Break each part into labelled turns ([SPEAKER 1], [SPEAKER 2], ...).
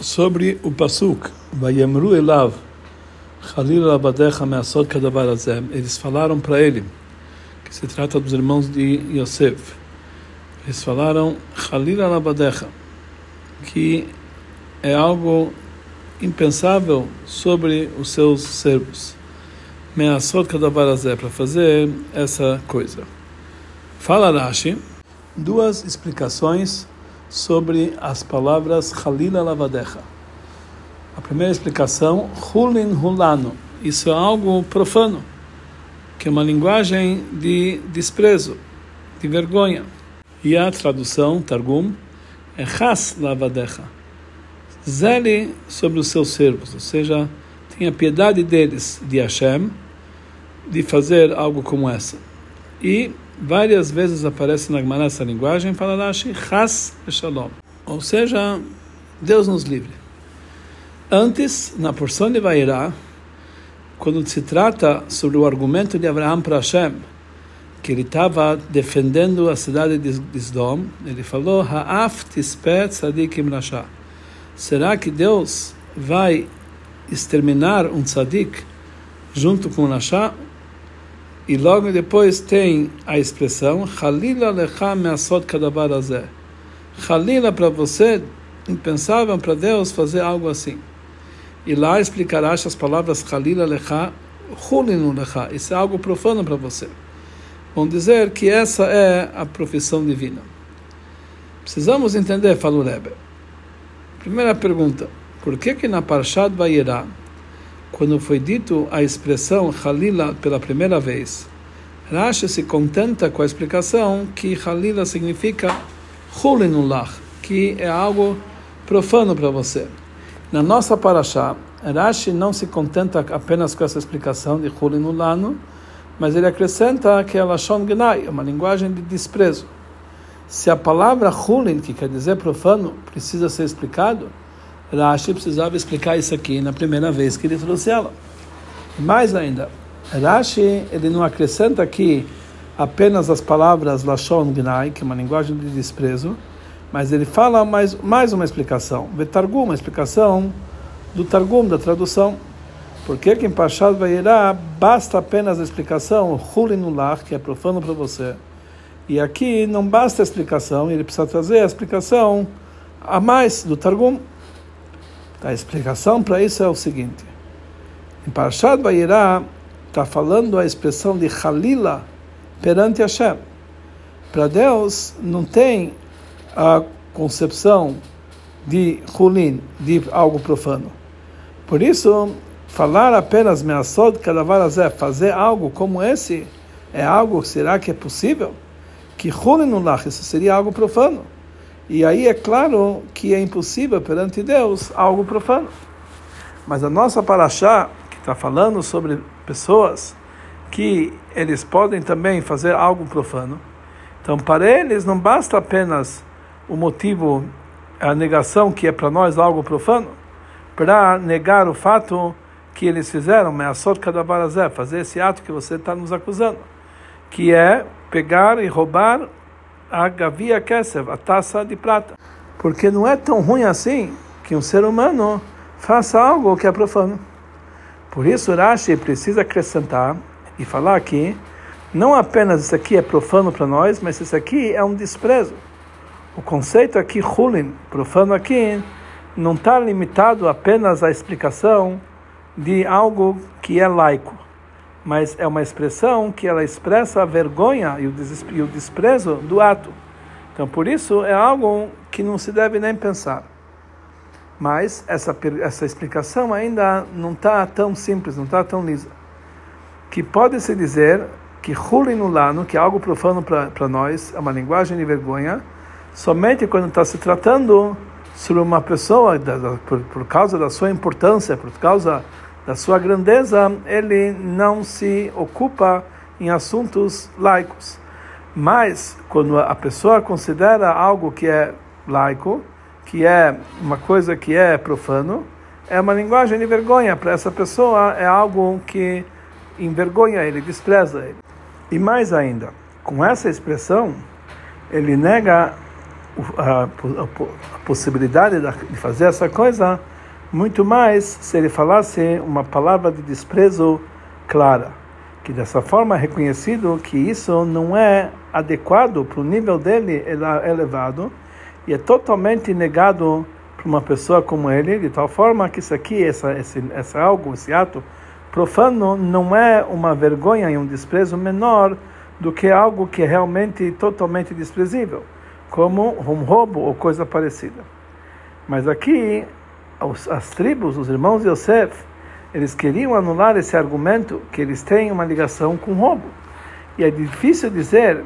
[SPEAKER 1] sobre o Pasuk, Vayemru Elav, Halil Abadecha Measod Kadavar Azem, eles falaram para ele, que se trata dos irmãos de Yosef, eles falaram Halil Abadecha, que é algo impensável sobre os seus servos. Measod Kadavar Azem, para fazer essa coisa. Fala Rashi, duas explicações sobre as palavras Halila Lavadecha. A primeira explicação, Hulin Hulano. Isso é algo profano, que é uma linguagem de desprezo, de vergonha. E a tradução, Targum, é Has Lavadecha. Zele sobre os seus servos, ou seja, tenha piedade deles, de Hashem, de fazer algo como essa. E várias vezes aparece na Gemara essa linguagem, fala Rashi, Has Shalom. Ou seja, Deus nos livre. Antes, na porção de Vairá, quando se trata sobre o argumento de Abraão para Hashem, que ele estava defendendo a cidade de Sdom, ele falou, Ha'af tispet tzadikim rasha. Será que Deus vai exterminar um tzadik junto com o rasha? E logo depois tem a expressão Halila lecha me'asot kadavar azeh. Halila para você, impensável para Deus fazer algo assim. E lá explicará as palavras Halila lecha, Hulinu lecha. Isso é algo profano para você. Vão dizer que essa é a profissão divina. Precisamos entender, fala o Rebbe. Primeira pergunta: por que que na Parshat Vayera quando foi dito a expressão Halila pela primeira vez, Rashi se contenta com a explicação que Halila significa Hulinullah, que é algo profano para você. Na nossa paraxá, Rashi não se contenta apenas com essa explicação de Hulinulano, mas ele acrescenta que é Lashon Gnai, uma linguagem de desprezo. Se a palavra Hulin, que quer dizer profano, precisa ser explicado, Rashi precisava explicar isso aqui na primeira vez que ele trouxe ela. Mais ainda, Rashi ele não acrescenta aqui apenas as palavras Lashon Gnai, que é uma linguagem de desprezo, mas ele fala mais, mais uma explicação. Vetargum, uma explicação do Targum, da tradução. Porque que em Pashat Vayera basta apenas a explicação Hulinullah, que é profano para você. E aqui não basta a explicação, ele precisa trazer a explicação a mais do Targum. A explicação para isso é o seguinte: em Parashat Vayera está falando a expressão de Halila perante Hashem. Para Deus não tem a concepção de Hulin, de algo profano. Por isso, falar apenas Measod Kadavarazé, fazer algo como esse, é algo, será que é possível? Que Hulin no isso seria algo profano. E aí é claro que é impossível perante Deus algo profano. Mas a nossa paraxá, que está falando sobre pessoas que eles podem também fazer algo profano, então para eles não basta apenas o motivo, a negação que é para nós algo profano, para negar o fato que eles fizeram, fazer esse ato que você está nos acusando, que é pegar e roubar a Gavia Kesev, a taça de prata. Porque não é tão ruim assim que um ser humano faça algo que é profano. Por isso, Rashi precisa acrescentar e falar que não apenas isso aqui é profano para nós, mas isso aqui é um desprezo. O conceito aqui, Hulin, profano aqui, não está limitado apenas à explicação de algo que é laico mas é uma expressão que ela expressa a vergonha e o desprezo do ato. Então, por isso, é algo que não se deve nem pensar. Mas essa, essa explicação ainda não está tão simples, não está tão lisa. Que pode-se dizer que Hulinulano, que é algo profano para nós, é uma linguagem de vergonha, somente quando está se tratando sobre uma pessoa, por, por causa da sua importância, por causa da sua grandeza, ele não se ocupa em assuntos laicos. Mas, quando a pessoa considera algo que é laico, que é uma coisa que é profano, é uma linguagem de vergonha. Para essa pessoa, é algo que envergonha ele, despreza ele. E mais ainda, com essa expressão, ele nega a, a, a possibilidade de fazer essa coisa, muito mais se ele falasse uma palavra de desprezo clara, que dessa forma é reconhecido que isso não é adequado para o nível dele elevado e é totalmente negado para uma pessoa como ele, de tal forma que isso aqui, essa, esse, essa algo, esse ato profano, não é uma vergonha e um desprezo menor do que algo que é realmente totalmente desprezível, como um roubo ou coisa parecida. Mas aqui, as tribos, os irmãos de Yosef, eles queriam anular esse argumento que eles têm uma ligação com roubo. E é difícil dizer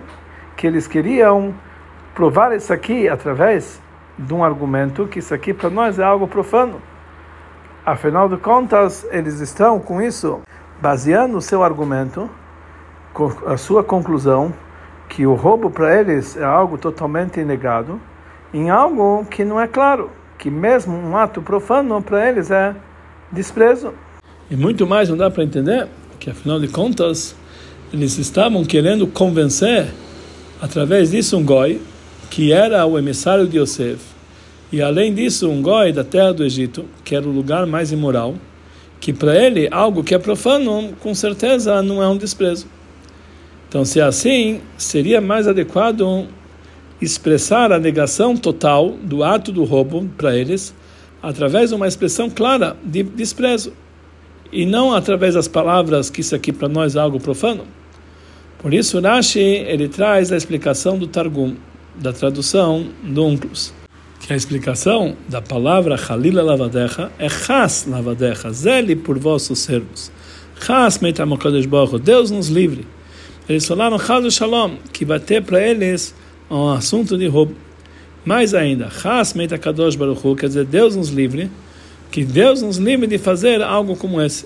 [SPEAKER 1] que eles queriam provar isso aqui através de um argumento que isso aqui para nós é algo profano. Afinal de contas, eles estão com isso baseando o seu argumento, a sua conclusão, que o roubo para eles é algo totalmente negado, em algo que não é claro, que mesmo um ato profano para eles é desprezo. E muito mais não dá para entender que, afinal de contas, eles estavam querendo convencer, através disso, um goi, que era o emissário de Yosef, e além disso, um goi da terra do Egito, que era o lugar mais imoral, que para ele, algo que é profano, com certeza não é um desprezo. Então, se é assim, seria mais adequado expressar a negação total do ato do roubo para eles, através de uma expressão clara de desprezo e não através das palavras que isso aqui para nós é algo profano. Por isso, Rashi ele traz a explicação do Targum, da tradução do Unclus, que a explicação da palavra Halila lavadecha é Chas lavadecha, zele por vossos servos. Chas meitamokadosh baruch Deus nos livre. Eles falaram Chas Shalom, que vai ter para eles um assunto de roubo. Mais ainda, Chas meitakadosh baruch quer dizer Deus nos livre que Deus nos livre de fazer algo como esse.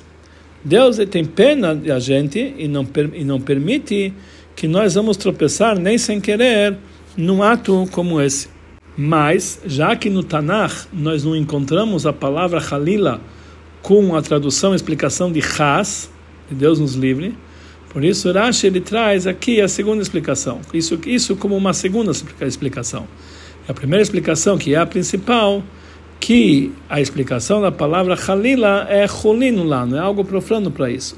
[SPEAKER 1] Deus tem pena da gente e não, e não permite que nós vamos tropeçar nem sem querer num ato como esse. Mas, já que no Tanakh nós não encontramos a palavra Halila com a tradução e explicação de Has, de Deus nos livre, por isso Rashi ele traz aqui a segunda explicação. Isso, isso como uma segunda explicação. A primeira explicação, que é a principal, que a explicação da palavra Halila é lá, não é algo profano para isso.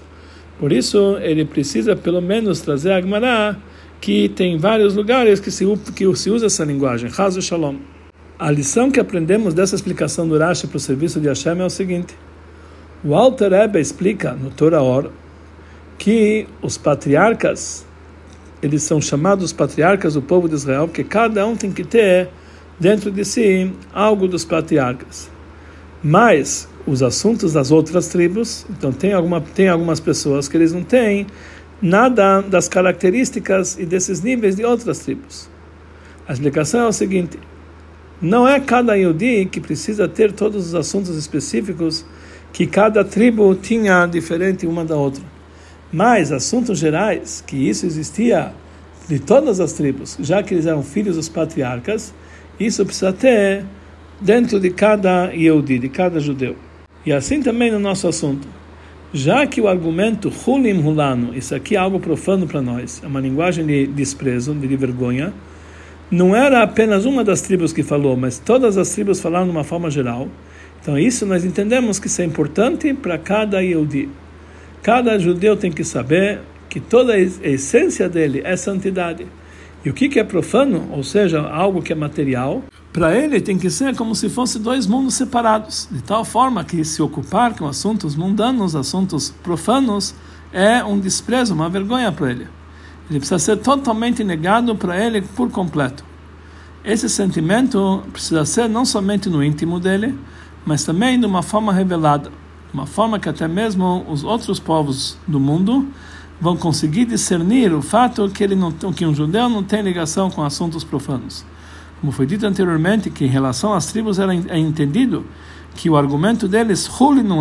[SPEAKER 1] Por isso, ele precisa pelo menos trazer a Gemara, que tem vários lugares que se, que se usa essa linguagem, Hazu Shalom. A lição que aprendemos dessa explicação do Rashi para o serviço de Hashem é o seguinte: o Alter Rebbe explica no Torah Or que os patriarcas, eles são chamados patriarcas do povo de Israel, porque cada um tem que ter dentro de si algo dos patriarcas. Mas os assuntos das outras tribos, então tem, alguma, tem algumas pessoas que eles não têm nada das características e desses níveis de outras tribos. A explicação é o seguinte: não é cada Yodi que precisa ter todos os assuntos específicos que cada tribo tinha diferente uma da outra. Mas assuntos gerais, que isso existia de todas as tribos, já que eles eram filhos dos patriarcas, isso precisa ter dentro de cada Yehudi, de cada judeu. E assim também no nosso assunto. Já que o argumento Hulim Hulano, isso aqui é algo profano para nós, é uma linguagem de desprezo, de vergonha, não era apenas uma das tribos que falou, mas todas as tribos falaram de uma forma geral. Então, isso nós entendemos que isso é importante para cada Yehudi. Cada judeu tem que saber que toda a essência dele é santidade. E o que, é profano, ou seja, algo que é material, para ele tem que ser como se fosse dois mundos separados, de tal forma que se ocupar com assuntos mundanos, assuntos profanos, é um desprezo, uma vergonha para ele. Ele precisa ser totalmente negado para ele por completo. Esse sentimento precisa ser não somente no íntimo dele, mas também de uma forma revelada, uma forma que até mesmo os outros povos do mundo vão conseguir discernir o fato que ele não que um judeu não tem ligação com assuntos profanos. Como foi dito anteriormente, que em relação às tribos era é entendido que o argumento deles,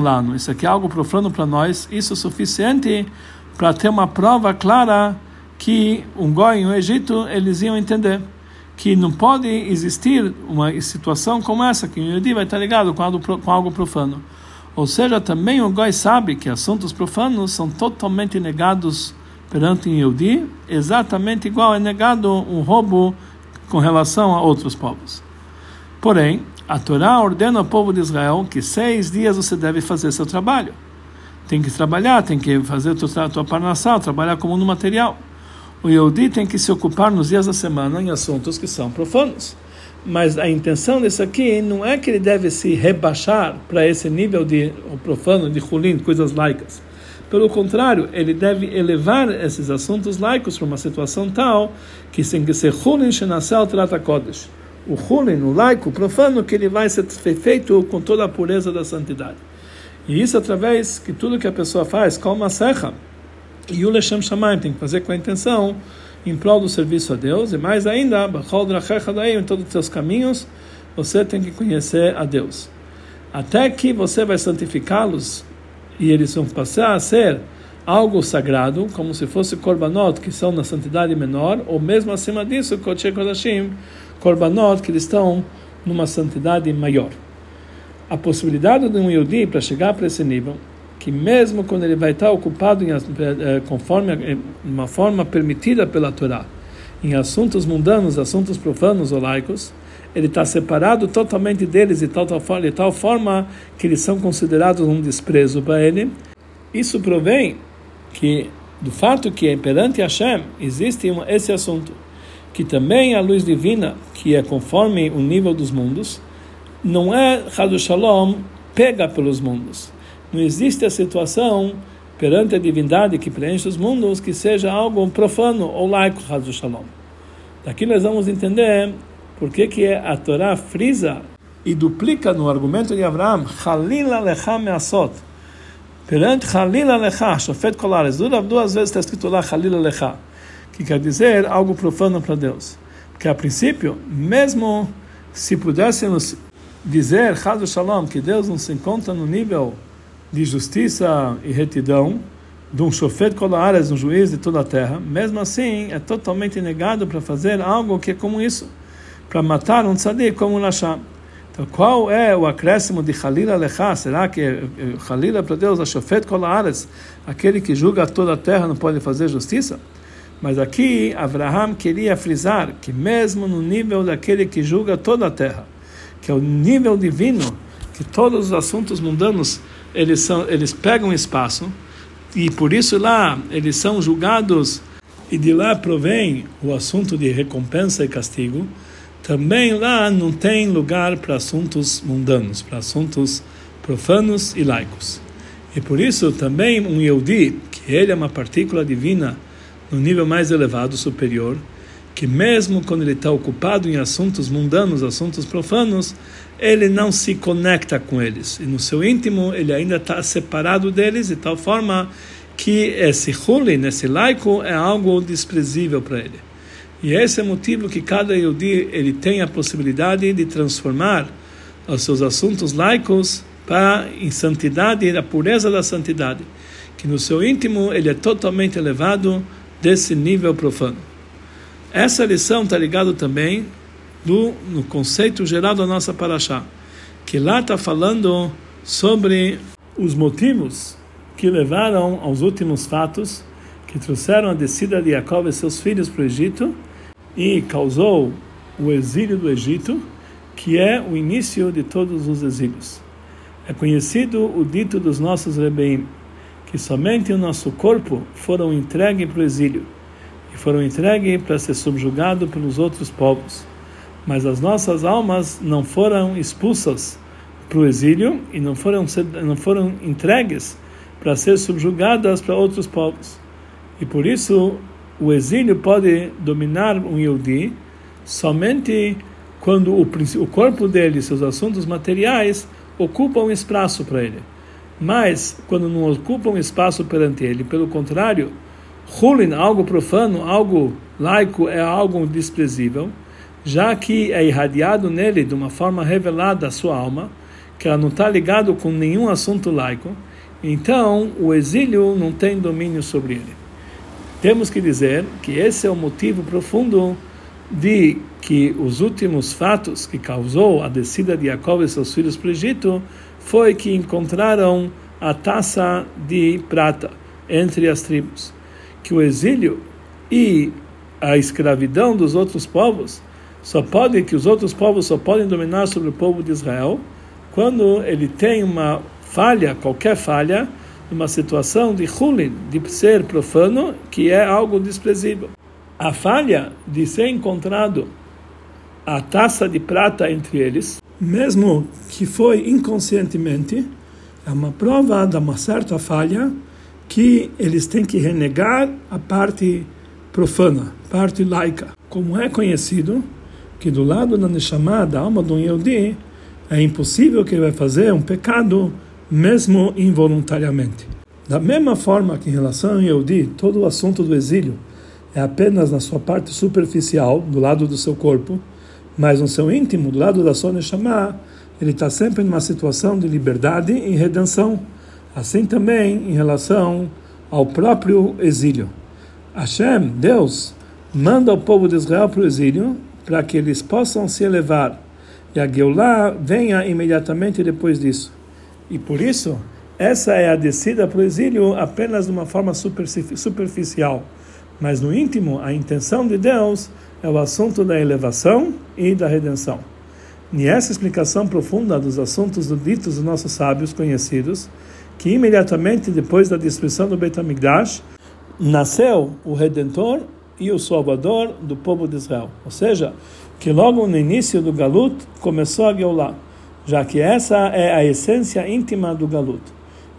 [SPEAKER 1] lano, isso aqui é algo profano para nós, isso é suficiente para ter uma prova clara que um goi no Egito eles iam entender que não pode existir uma situação como essa, que o Yodi vai estar ligado com algo, com algo profano. Ou seja, também o Goi sabe que assuntos profanos são totalmente negados perante um Yehudi, exatamente igual é negado um roubo com relação a outros povos. Porém, a Torá ordena ao povo de Israel que seis dias você deve fazer seu trabalho. Tem que trabalhar, tem que fazer a tua parnassá, trabalhar como no material. O Yehudi tem que se ocupar nos dias da semana em assuntos que são profanos. Mas a intenção disso aqui não é que ele deve se rebaixar para esse nível de profano, de hulin, coisas laicas. Pelo contrário, ele deve elevar esses assuntos laicos para uma situação tal que tem que ser hulin shenasel trata kodesh. O hulin, o laico, o profano, que ele vai ser feito com toda a pureza da santidade. E isso através que tudo que a pessoa faz, como a serra, e o Lechem Shamayim tem que fazer com a intenção em prol do serviço a Deus, e mais ainda, em todos os seus caminhos, você tem que conhecer a Deus. Até que você vai santificá-los e eles vão passar a ser algo sagrado, como se fosse korbanot, que são na santidade menor, ou mesmo acima disso, korbanot, que eles estão numa santidade maior. A possibilidade de um Yehudi para chegar para esse nível que mesmo quando ele vai estar ocupado em, eh, conforme eh, uma forma permitida pela Torá, em assuntos mundanos, assuntos profanos ou laicos, ele está separado totalmente deles de tal, tal, forma, de tal forma que eles são considerados um desprezo para ele. Isso provém que do fato que perante Hashem existe esse assunto, que também a luz divina, que é conforme o nível dos mundos, não é Hadu Shalom pega pelos mundos não existe a situação perante a divindade que preenche os mundos que seja algo profano ou laico, Hazu Shalom. Daqui nós vamos entender por que, que a Torá frisa e duplica no argumento de Abraão, Halila lecha measot. Perante Halila lecha, Shofet Kolares, duas vezes está escrito lá Halila lecha, que quer dizer algo profano para Deus. Porque a princípio, mesmo se pudéssemos dizer, Hazu Shalom, que Deus não se encontra no nível de justiça e retidão de um chofet colares, um juiz de toda a terra, mesmo assim é totalmente negado para fazer algo que é como isso, para matar um tzadik como um lachá. Então, qual é o acréscimo de Halila Lechá? Será que Halila para Deus, a chofet colares, aquele que julga toda a terra, não pode fazer justiça? Mas aqui, Abraham queria frisar que mesmo no nível daquele que julga toda a terra, que é o nível divino, que todos os assuntos mundanos eles, são, eles pegam espaço e por isso lá eles são julgados e de lá provém o assunto de recompensa e castigo. Também lá não tem lugar para assuntos mundanos, para assuntos profanos e laicos. E por isso também um Yehudi, que ele é uma partícula divina no nível mais elevado, superior, que mesmo quando ele está ocupado em assuntos mundanos, assuntos profanos, ele não se conecta com eles. E no seu íntimo, ele ainda está separado deles de tal forma que esse hulin, esse laico, é algo desprezível para ele. E esse é o motivo que cada Yehudi ele tem a possibilidade de transformar os seus assuntos laicos para em santidade, a pureza da santidade, que no seu íntimo ele é totalmente elevado desse nível profano. Essa lição está ligada também do, no conceito geral da nossa paraxá, que lá está falando sobre os motivos que levaram aos últimos fatos que trouxeram a descida de Jacob e seus filhos para o Egito e causou o exílio do Egito, que é o início de todos os exílios. É conhecido o dito dos nossos rebeim, que somente o nosso corpo foram entregues para o exílio e foram entregues para ser subjugado pelos outros povos mas as nossas almas não foram expulsas para o exílio e não foram não foram entregues para ser subjugadas para outros povos. E por isso o exílio pode dominar um Yehudi somente quando o, o corpo dele, seus assuntos materiais, ocupam espaço para ele. Mas quando não ocupam espaço perante ele, pelo contrário, Hulin, algo profano, algo laico, é algo desprezível já que é irradiado nele de uma forma revelada a sua alma, que ela não está ligado com nenhum assunto laico, então o exílio não tem domínio sobre ele. Temos que dizer que esse é o motivo profundo de que os últimos fatos que causou a descida de Jacob e seus filhos para o Egito foi que encontraram a taça de prata entre as tribos, que o exílio e a escravidão dos outros povos só pode que os outros povos só podem dominar sobre o povo de Israel quando ele tem uma falha, qualquer falha, numa situação de hulin, de ser profano, que é algo desprezível. A falha de ser encontrado a taça de prata entre eles, mesmo que foi inconscientemente, é uma prova de uma certa falha que eles têm que renegar a parte profana, parte laica. Como é conhecido que do lado da Neshama, da alma do Yehudi, é impossível que ele vai fazer um pecado mesmo involuntariamente. Da mesma forma que em relação ao Yehudi, todo o assunto do exílio é apenas na sua parte superficial, do lado do seu corpo, mas no seu íntimo, do lado da sua Neshama, ele está sempre numa situação de liberdade e redenção. Assim também em relação ao próprio exílio. Hashem, Deus, manda o povo de Israel para o exílio para que eles possam se elevar e a Geulah venha imediatamente depois disso. E por isso, essa é a descida para o exílio apenas de uma forma superficial. Mas no íntimo, a intenção de Deus é o assunto da elevação e da redenção. E essa explicação profunda dos assuntos ditos dos nossos sábios conhecidos, que imediatamente depois da destruição do Beit HaMikdash, nasceu o Redentor e o Salvador do povo de Israel. Ou seja, que logo no início do Galut começou a Geulah, já que essa é a essência íntima do Galut.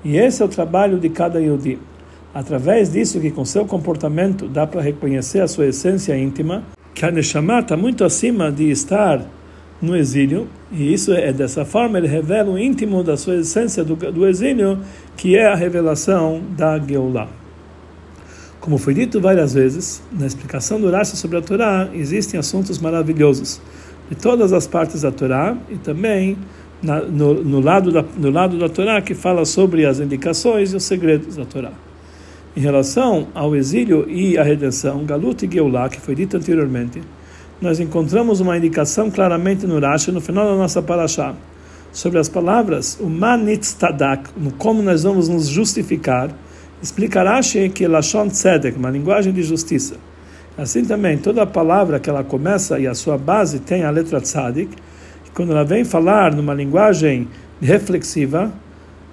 [SPEAKER 1] E esse é o trabalho de cada Yodi. Através disso, que com seu comportamento dá para reconhecer a sua essência íntima, que a Neshama está muito acima de estar no exílio, e isso é dessa forma, ele revela o íntimo da sua essência do, do exílio, que é a revelação da Geulah. Como foi dito várias vezes, na explicação do Rashi sobre a Torá, existem assuntos maravilhosos de todas as partes da Torá e também na, no, no, lado da, no lado da Torá que fala sobre as indicações e os segredos da Torá. Em relação ao exílio e à redenção, Galut e Geulah, que foi dito anteriormente, nós encontramos uma indicação claramente no Rashi, no final da nossa paraxá, sobre as palavras, o manitz tadak, no como nós vamos nos justificar, Explica Rashi que Lashon Tzedek, uma linguagem de justiça. Assim também, toda palavra que ela começa e a sua base tem a letra Tzadik, quando ela vem falar numa linguagem reflexiva,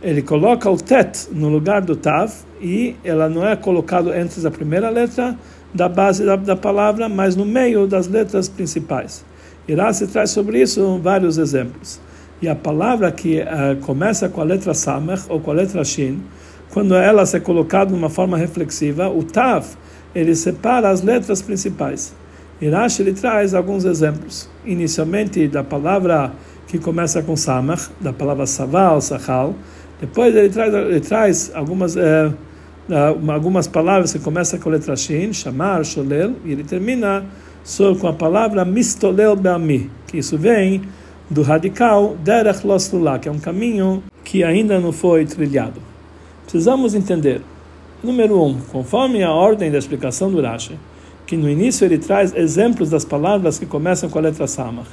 [SPEAKER 1] ele coloca o tet no lugar do tav e ela não é colocado entre a primeira letra da base da, da palavra, mas no meio das letras principais. Irá se traz sobre isso vários exemplos. E a palavra que uh, começa com a letra samech ou com a letra shin, quando ela é colocada de uma forma reflexiva, o Tav, ele separa as letras principais. Irash ele traz alguns exemplos. Inicialmente da palavra que começa com Samach, da palavra Saval, Sachal. Depois ele traz, ele traz algumas, eh, algumas palavras que começam com a letra Shin, Shamar, Sholel, e ele termina só com a palavra Mistolel Be'ami, que isso vem do radical Derech Loslula, que é um caminho que ainda não foi trilhado precisamos entender, número um, conforme a ordem da explicação do Rashi, que no início ele traz exemplos das palavras que começam com a letra Samach,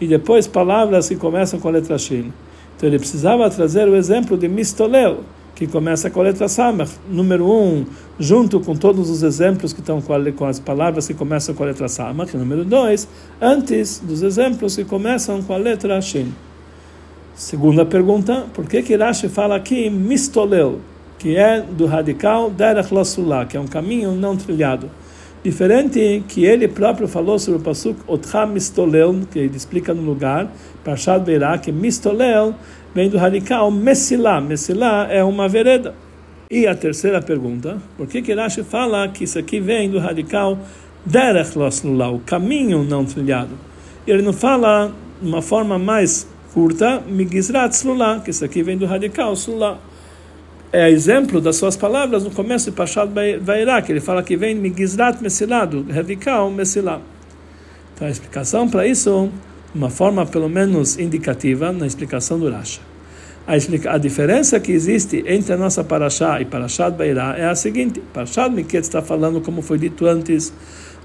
[SPEAKER 1] e depois palavras que começam com a letra Shin. Então ele precisava trazer o exemplo de Mistolel, que começa com a letra Samach, número um, junto com todos os exemplos que estão com, as palavras que começam com a letra Samach, número dois, antes dos exemplos que começam com a letra Shin. Segunda pergunta, por que que Rashi fala aqui Mistolel? Que é do radical Derech que é um caminho não trilhado. Diferente que ele próprio falou sobre o Pasuk Otcha Mistolel, que ele explica no lugar, Parashat Beirá, que Mistolel vem do radical Messilá. Messilá é uma vereda. E a terceira pergunta, por que que Rashi fala que isso aqui vem do radical Derech o caminho não trilhado? Ele não fala de uma forma mais curta, Migizrat Slulah, que isso aqui vem do radical Slulah é exemplo das suas palavras no começo de Pashat Vairá, que ele fala que vem Migizrat Mesilá, do Revikal Mesilá. Então a explicação para isso, uma forma pelo menos indicativa na explicação do Rasha. A, explica, a diferença que existe entre a nossa Parashá e Parashat Beirá é a seguinte: Parashat Miket está falando, como foi dito antes,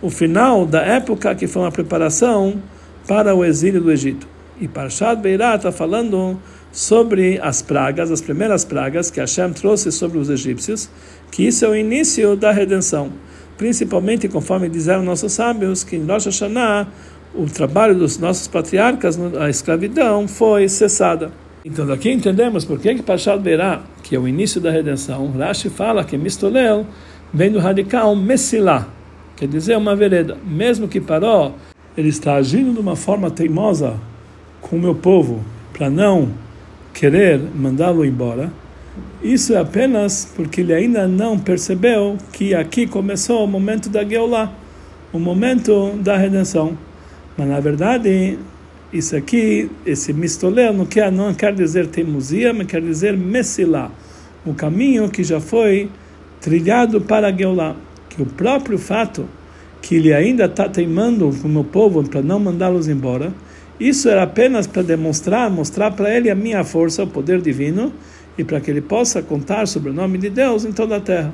[SPEAKER 1] o final da época que foi uma preparação para o exílio do Egito. E Parashat Beirá está falando sobre as pragas, as primeiras pragas que Hashem trouxe sobre os egípcios, que isso é o início da redenção. Principalmente conforme disseram nossos sábios, que em Rosh Hashanah o trabalho dos nossos patriarcas, a escravidão, foi cessada. Então daqui entendemos por que que Pachad que é o início da redenção, Rashi fala que Mistolel vem do radical Messilá, quer dizer uma vereda. Mesmo que Paró, ele está agindo de uma forma teimosa com o meu povo, para não querer mandá-lo embora, isso é apenas porque ele ainda não percebeu que aqui começou o momento da Geulah, o momento da redenção. Mas na verdade, isso aqui, esse mistolel, não quer, não quer dizer teimosia, mas quer dizer messilá, o caminho que já foi trilhado para a Geulah. Que o próprio fato que ele ainda está teimando com o meu povo para não mandá-los embora, isso era apenas para demonstrar, mostrar para ele a minha força, o poder divino, e para que ele possa contar sobre o nome de Deus em toda a terra,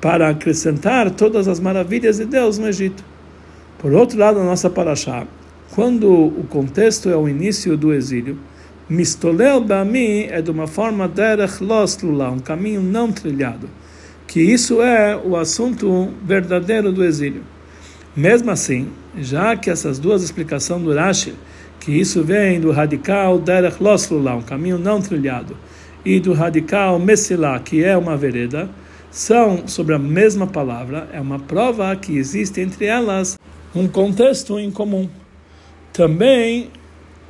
[SPEAKER 1] para acrescentar todas as maravilhas de Deus no Egito. Por outro lado, a nossa paraxá, quando o contexto é o início do exílio, Mistolel Bami é de uma forma derech loslula, um caminho não trilhado, que isso é o assunto verdadeiro do exílio. Mesmo assim, já que essas duas explicações do Rashi, que isso vem do radical derech loslula, um caminho não trilhado, e do radical messilá, que é uma vereda, são sobre a mesma palavra, é uma prova que existe entre elas um contexto em comum. Também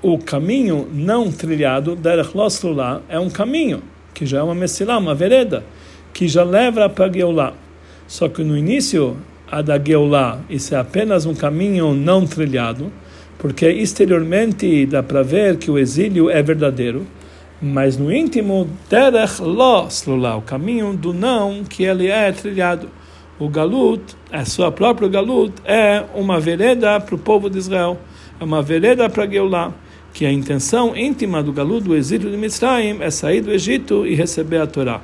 [SPEAKER 1] o caminho não trilhado, derech loslula, é um caminho, que já é uma messilá, uma vereda, que já leva para Geulah. Só que no início, a da Geulah, isso é apenas um caminho não trilhado, porque exteriormente dá para ver que o exílio é verdadeiro, mas no íntimo, derech lo slula, o caminho do não, que ele é trilhado. O galut, a sua própria galut, é uma vereda para o povo de Israel, é uma vereda para Geulah, que a intenção íntima do galut do exílio de Mitzrayim é sair do Egito e receber a Torá.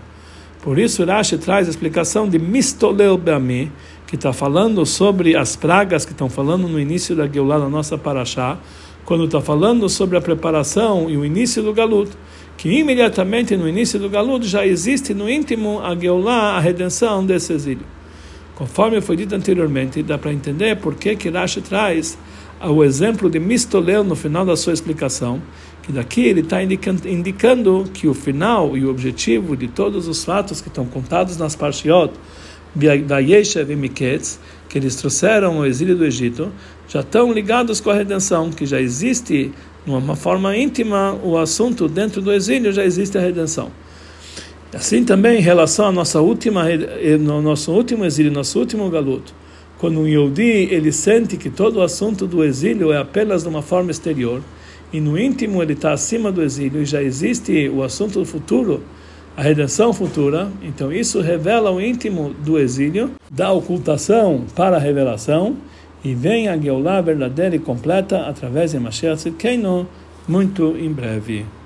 [SPEAKER 1] Por isso, Rashi traz a explicação de Mistolel Be'ami, que está falando sobre as pragas que estão falando no início da Geulah, na nossa Parashá, quando está falando sobre a preparação e o início do Galut, que imediatamente no início do Galut já existe no íntimo a Geulah, a redenção desse exílio. Conforme foi dito anteriormente, dá para entender por que que Rashi traz o exemplo de Mistolel no final da sua explicação, que daqui ele está indicando, indicando, que o final e o objetivo de todos os fatos que estão contados nas Parshiot, da Yeshev e Miketz, que eles trouxeram o exílio do Egito, já estão ligados com a redenção, que já existe, de uma forma íntima, o assunto dentro do exílio, já existe a redenção. Assim também em relação à nossa última, no nosso último exílio, nosso último galuto, quando um Yehudi ele sente que todo o assunto do exílio é apenas de uma forma exterior, e no íntimo ele está acima do exílio e já existe o assunto do futuro, a redenção futura, então isso revela o íntimo do exílio, da ocultação para a revelação, e vem a Geulah verdadeira e completa através de Mashiach Tzidkenu, muito em breve.